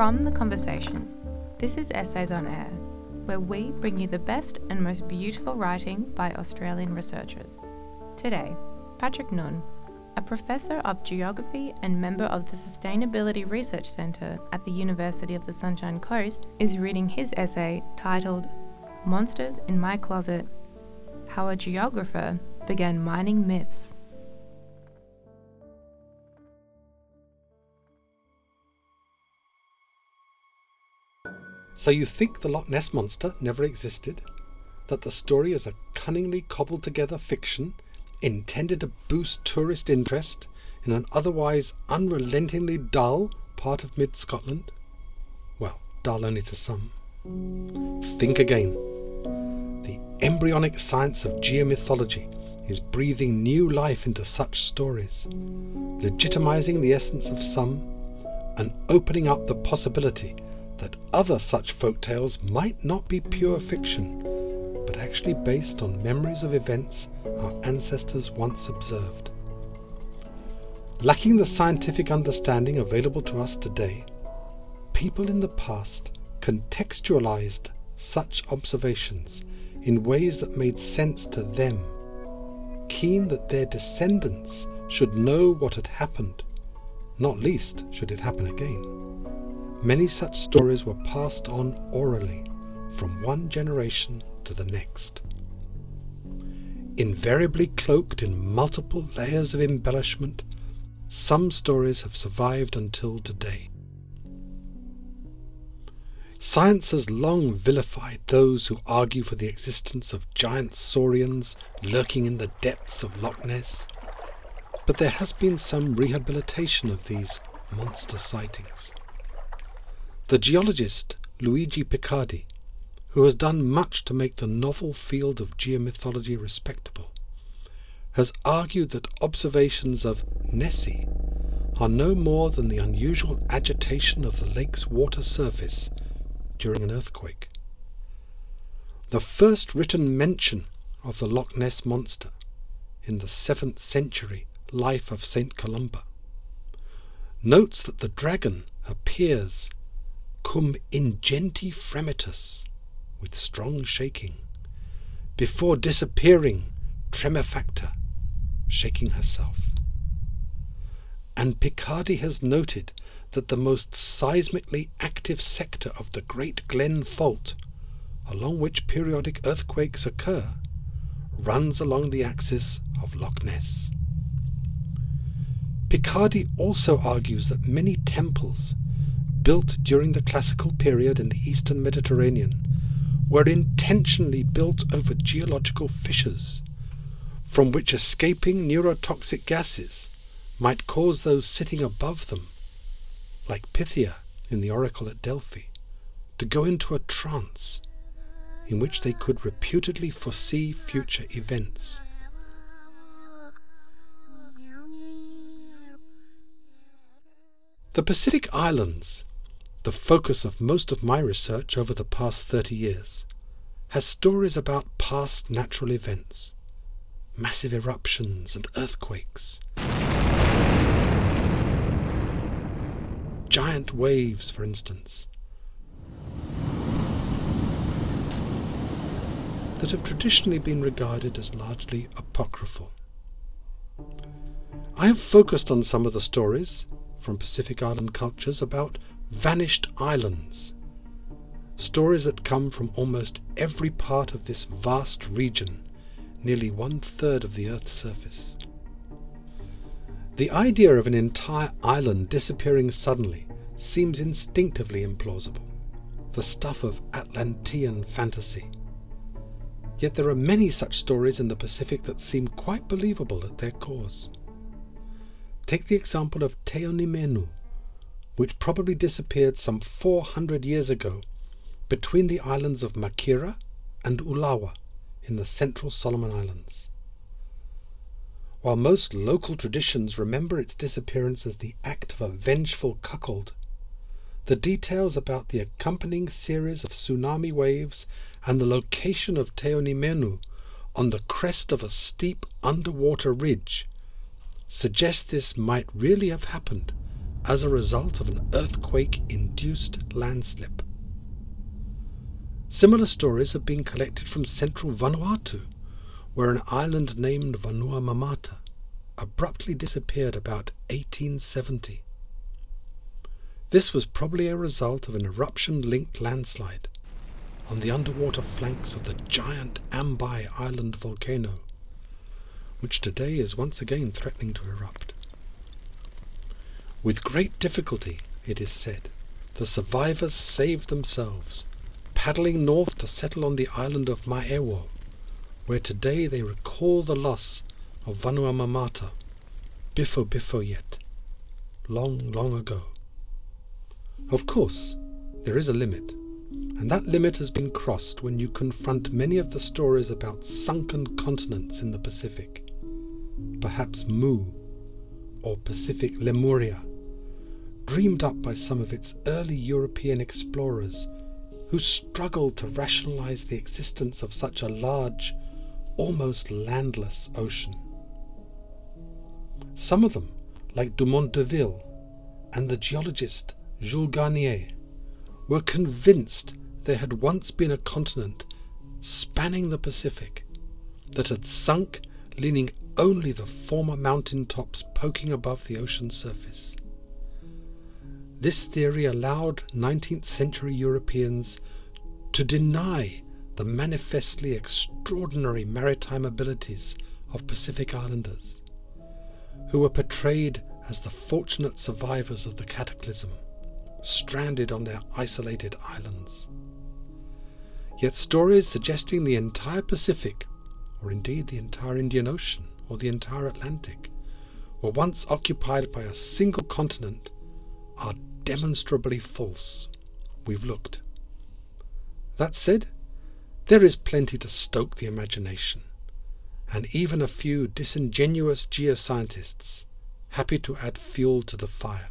From the conversation, this is Essays on Air, where we bring you the best and most beautiful writing by Australian researchers. Today, Patrick Nunn, a professor of geography and member of the Sustainability Research Centre at the University of the Sunshine Coast, is reading his essay titled Monsters in My Closet How a Geographer Began Mining Myths. So you think the Loch Ness Monster never existed? That the story is a cunningly cobbled together fiction intended to boost tourist interest in an otherwise unrelentingly dull part of mid Scotland? Well, dull only to some. Think again. The embryonic science of geomythology is breathing new life into such stories, legitimizing the essence of some and opening up the possibility that other such folk tales might not be pure fiction, but actually based on memories of events our ancestors once observed. Lacking the scientific understanding available to us today, people in the past contextualized such observations in ways that made sense to them, keen that their descendants should know what had happened, not least should it happen again. Many such stories were passed on orally from one generation to the next. Invariably cloaked in multiple layers of embellishment, some stories have survived until today. Science has long vilified those who argue for the existence of giant saurians lurking in the depths of Loch Ness, but there has been some rehabilitation of these monster sightings. The geologist Luigi Piccardi, who has done much to make the novel field of geomythology respectable, has argued that observations of Nessie are no more than the unusual agitation of the lake's water surface during an earthquake. The first written mention of the Loch Ness monster in the 7th century life of St. Columba notes that the dragon appears cum ingenti fremitus, with strong shaking, before disappearing tremefacta, shaking herself. And Piccardi has noted that the most seismically active sector of the Great Glen Fault, along which periodic earthquakes occur, runs along the axis of Loch Ness. Piccardi also argues that many temples built during the classical period in the eastern Mediterranean were intentionally built over geological fissures, from which escaping neurotoxic gases might cause those sitting above them, like Pythia in the oracle at Delphi, to go into a trance in which they could reputedly foresee future events. The Pacific Islands the focus of most of my research over the past 30 years, has stories about past natural events, massive eruptions and earthquakes, giant waves, for instance, that have traditionally been regarded as largely apocryphal. I have focused on some of the stories from Pacific Island cultures about vanished islands. Stories that come from almost every part of this vast region, nearly one third of the Earth's surface. The idea of an entire island disappearing suddenly seems instinctively implausible, the stuff of Atlantean fantasy. Yet there are many such stories in the Pacific that seem quite believable at their cause. Take the example of Teonimenu, which probably disappeared some 400 years ago between the islands of Makira and Ulawa in the central Solomon Islands. While most local traditions remember its disappearance as the act of a vengeful cuckold, the details about the accompanying series of tsunami waves and the location of Teonimenu on the crest of a steep underwater ridge suggest this might really have happened as a result of an earthquake induced landslip. Similar stories have been collected from central Vanuatu, where an island named Vanua Mamata abruptly disappeared about 1870. This was probably a result of an eruption linked landslide on the underwater flanks of the giant Ambae Island volcano, which today is once again threatening to erupt. With great difficulty, it is said, the survivors saved themselves paddling north to settle on the island of Maewo, where today they recall the loss of Vanua Mamata, Bifo Bifo yet, long, long ago. Of course, there is a limit, and that limit has been crossed when you confront many of the stories about sunken continents in the Pacific, perhaps Mu or Pacific Lemuria, dreamed up by some of its early European explorers who struggled to rationalize the existence of such a large, almost landless ocean. Some of them, like Dumont d'Urville and the geologist Jules Garnier, were convinced there had once been a continent spanning the Pacific that had sunk, leaving only the former mountain tops poking above the ocean surface. This theory allowed 19th century Europeans to deny the manifestly extraordinary maritime abilities of Pacific Islanders, who were portrayed as the fortunate survivors of the cataclysm, stranded on their isolated islands. Yet stories suggesting the entire Pacific, or indeed the entire Indian Ocean, or the entire Atlantic, were once occupied by a single continent are demonstrably false. We've looked. That said, there is plenty to stoke the imagination, and even a few disingenuous geoscientists happy to add fuel to the fire.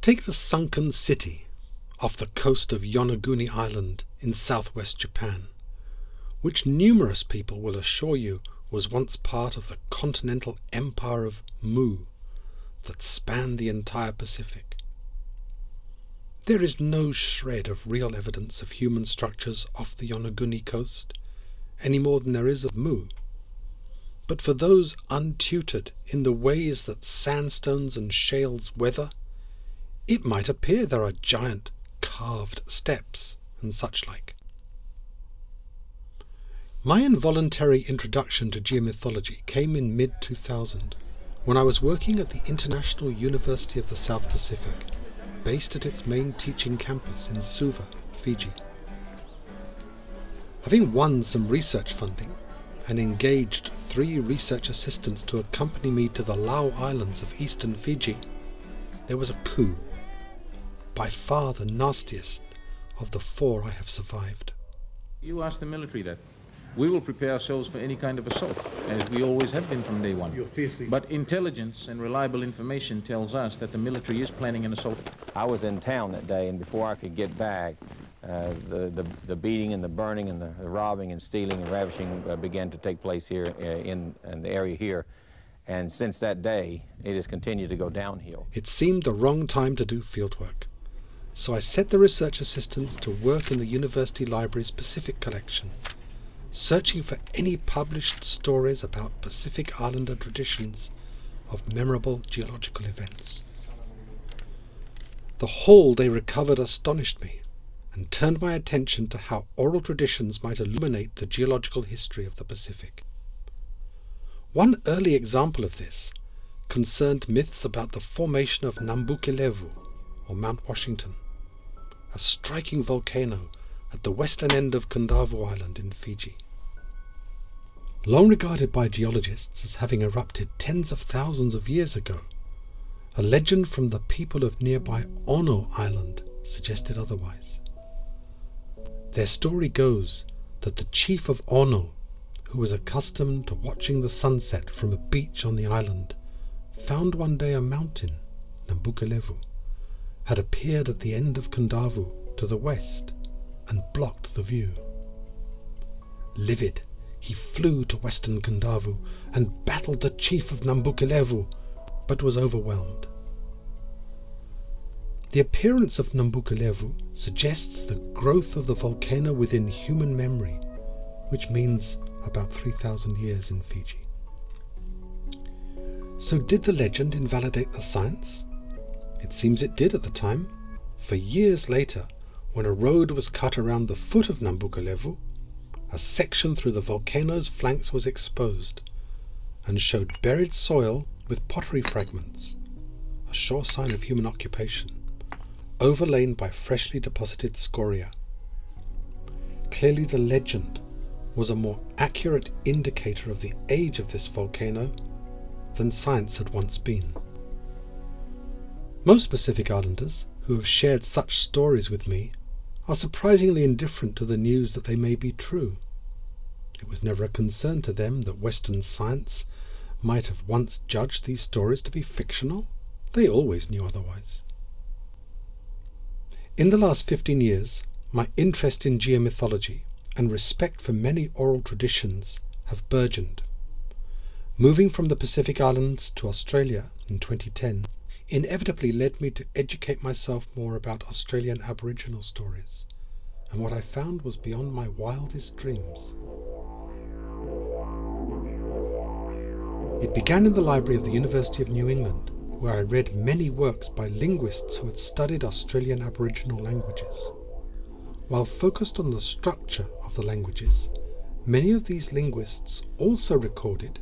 Take the sunken city off the coast of Yonaguni Island in southwest Japan, which numerous people will assure you was once part of the continental empire of Mu that spanned the entire Pacific. There is no shred of real evidence of human structures off the Yonaguni coast, any more than there is of Mu. But for those untutored in the ways that sandstones and shales weather, it might appear there are giant carved steps and such like. My involuntary introduction to geomythology came in mid 2000 when I was working at the International University of the South Pacific, based at its main teaching campus in Suva, Fiji. Having won some research funding and engaged three research assistants to accompany me to the Lau Islands of eastern Fiji, there was a coup, by far the nastiest of the four I have survived. You asked the military that we will prepare ourselves for any kind of assault, as we always have been from day one. But intelligence and reliable information tells us that the military is planning an assault. I was in town that day, and before I could get back, uh, the, the, the, beating and the burning and the, the robbing and stealing and ravishing uh, began to take place here uh, in, in the area here. And since that day, it has continued to go downhill. It seemed the wrong time to do fieldwork. So I set the research assistants to work in the university library's Pacific collection searching for any published stories about Pacific Islander traditions of memorable geological events. The haul they recovered astonished me and turned my attention to how oral traditions might illuminate the geological history of the Pacific. One early example of this concerned myths about the formation of Nambukilevu, or Mount Washington, a striking volcano at the western end of Kandavu Island in Fiji. Long regarded by geologists as having erupted tens of thousands of years ago, a legend from the people of nearby Ono Island suggested otherwise. Their story goes that the chief of Ono, who was accustomed to watching the sunset from a beach on the island, found one day a mountain, Nambukilevu, had appeared at the end of Kandavu to the west and blocked the view. Livid, he flew to western Kandavu and battled the chief of Nambukilevu, but was overwhelmed. The appearance of Nambukilevu suggests the growth of the volcano within human memory, which means about 3,000 years in Fiji. So, did the legend invalidate the science? It seems it did at the time. For years later, when a road was cut around the foot of Nambukilevu, a section through the volcano's flanks was exposed and showed buried soil with pottery fragments, a sure sign of human occupation, overlain by freshly deposited scoria. Clearly, the legend was a more accurate indicator of the age of this volcano than science had once been. Most Pacific Islanders who have shared such stories with me are surprisingly indifferent to the news that they may be true. It was never a concern to them that Western science might have once judged these stories to be fictional. They always knew otherwise. In the last fifteen years, my interest in geomythology and respect for many oral traditions have burgeoned. Moving from the Pacific Islands to Australia in 2010 inevitably led me to educate myself more about Australian Aboriginal stories, and what I found was beyond my wildest dreams. It began in the library of the University of New England, where I read many works by linguists who had studied Australian Aboriginal languages. While focused on the structure of the languages, many of these linguists also recorded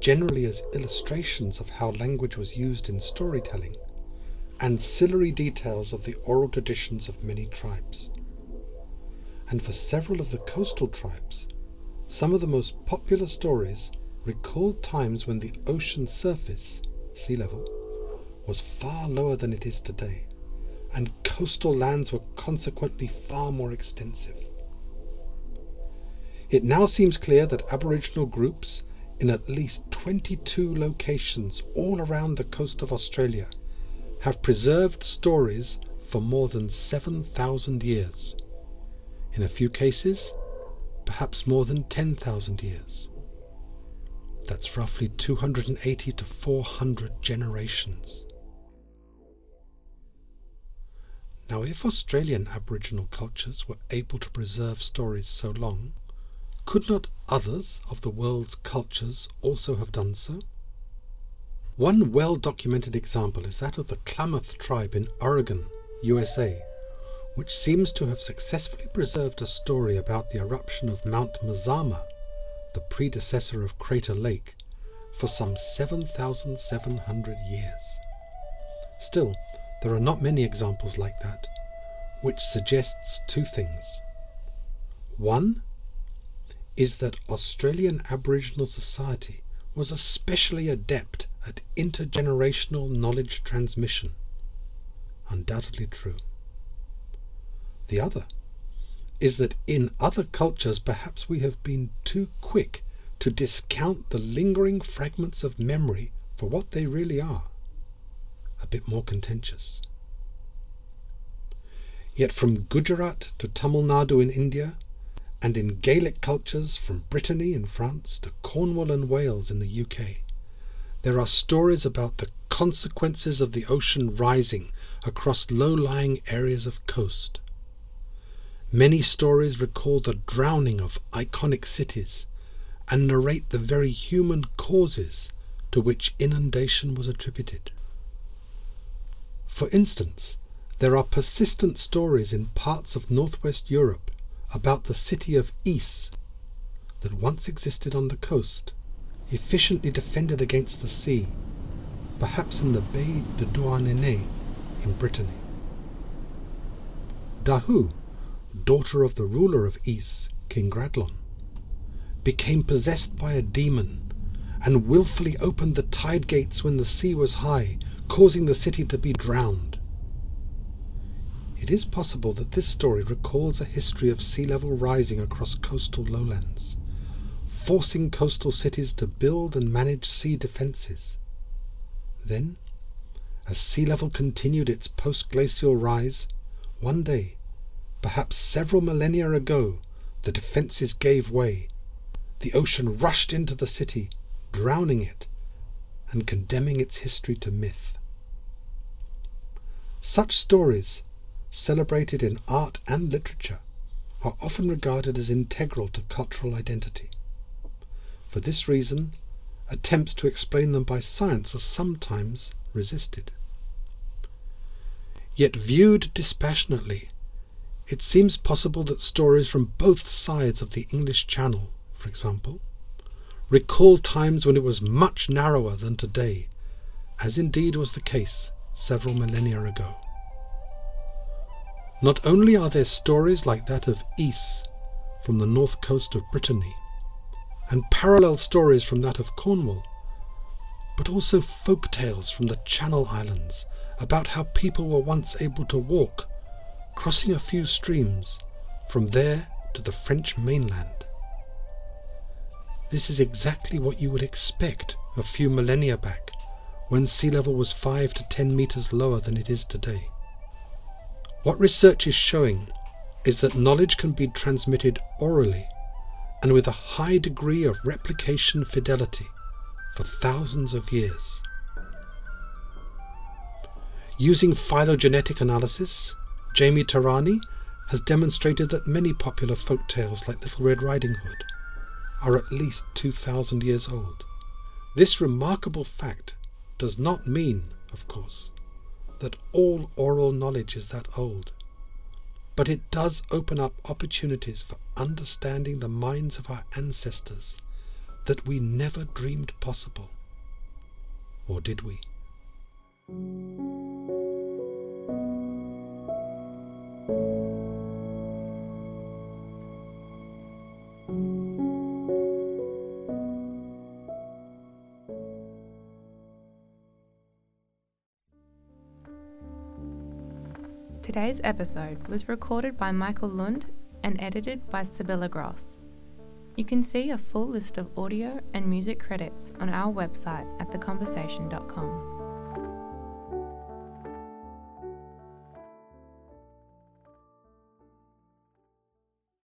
generally as illustrations of how language was used in storytelling, ancillary details of the oral traditions of many tribes. And for several of the coastal tribes, some of the most popular stories recalled times when the ocean surface, sea level, was far lower than it is today, and coastal lands were consequently far more extensive. It now seems clear that Aboriginal groups in at least 22 locations all around the coast of Australia have preserved stories for more than 7,000 years. In a few cases, perhaps more than 10,000 years. That's roughly 280 to 400 generations. Now, if Australian Aboriginal cultures were able to preserve stories so long, could not others of the world's cultures also have done so? One well documented example is that of the Klamath tribe in Oregon, USA, which seems to have successfully preserved a story about the eruption of Mount Mazama, the predecessor of Crater Lake, for some 7,700 years. Still, there are not many examples like that, which suggests two things. One, is that Australian Aboriginal society was especially adept at intergenerational knowledge transmission. Undoubtedly true. The other is that in other cultures perhaps we have been too quick to discount the lingering fragments of memory for what they really are. A bit more contentious. Yet from Gujarat to Tamil Nadu in India, and in Gaelic cultures from Brittany in France to Cornwall and Wales in the UK. There are stories about the consequences of the ocean rising across low lying areas of coast. Many stories recall the drowning of iconic cities and narrate the very human causes to which inundation was attributed. For instance, there are persistent stories in parts of northwest Europe about the city of Ys that once existed on the coast, efficiently defended against the sea, perhaps in the Bay de Douarnenez in Brittany. Dahu, daughter of the ruler of Ys, King Gradlon, became possessed by a demon and wilfully opened the tide gates when the sea was high, causing the city to be drowned. It is possible that this story recalls a history of sea level rising across coastal lowlands, forcing coastal cities to build and manage sea defences. Then, as sea level continued its post glacial rise, one day, perhaps several millennia ago, the defences gave way. The ocean rushed into the city, drowning it and condemning its history to myth. Such stories, celebrated in art and literature, are often regarded as integral to cultural identity. For this reason, attempts to explain them by science are sometimes resisted. Yet viewed dispassionately, it seems possible that stories from both sides of the English Channel, for example, recall times when it was much narrower than today, as indeed was the case several millennia ago. Not only are there stories like that of Ys from the north coast of Brittany, and parallel stories from that of Cornwall, but also folk tales from the Channel Islands about how people were once able to walk, crossing a few streams, from there to the French mainland. This is exactly what you would expect a few millennia back, when sea level was 5 to 10 meters lower than it is today. What research is showing is that knowledge can be transmitted orally and with a high degree of replication fidelity for thousands of years. Using phylogenetic analysis, Jamie Tehrani has demonstrated that many popular folk tales like Little Red Riding Hood are at least 2,000 years old. This remarkable fact does not mean, of course, that all oral knowledge is that old but it does open up opportunities for understanding the minds of our ancestors that we never dreamed possible. Or did we? Today's episode was recorded by Michael Lund and edited by Sibylla Gross. You can see a full list of audio and music credits on our website at theconversation.com.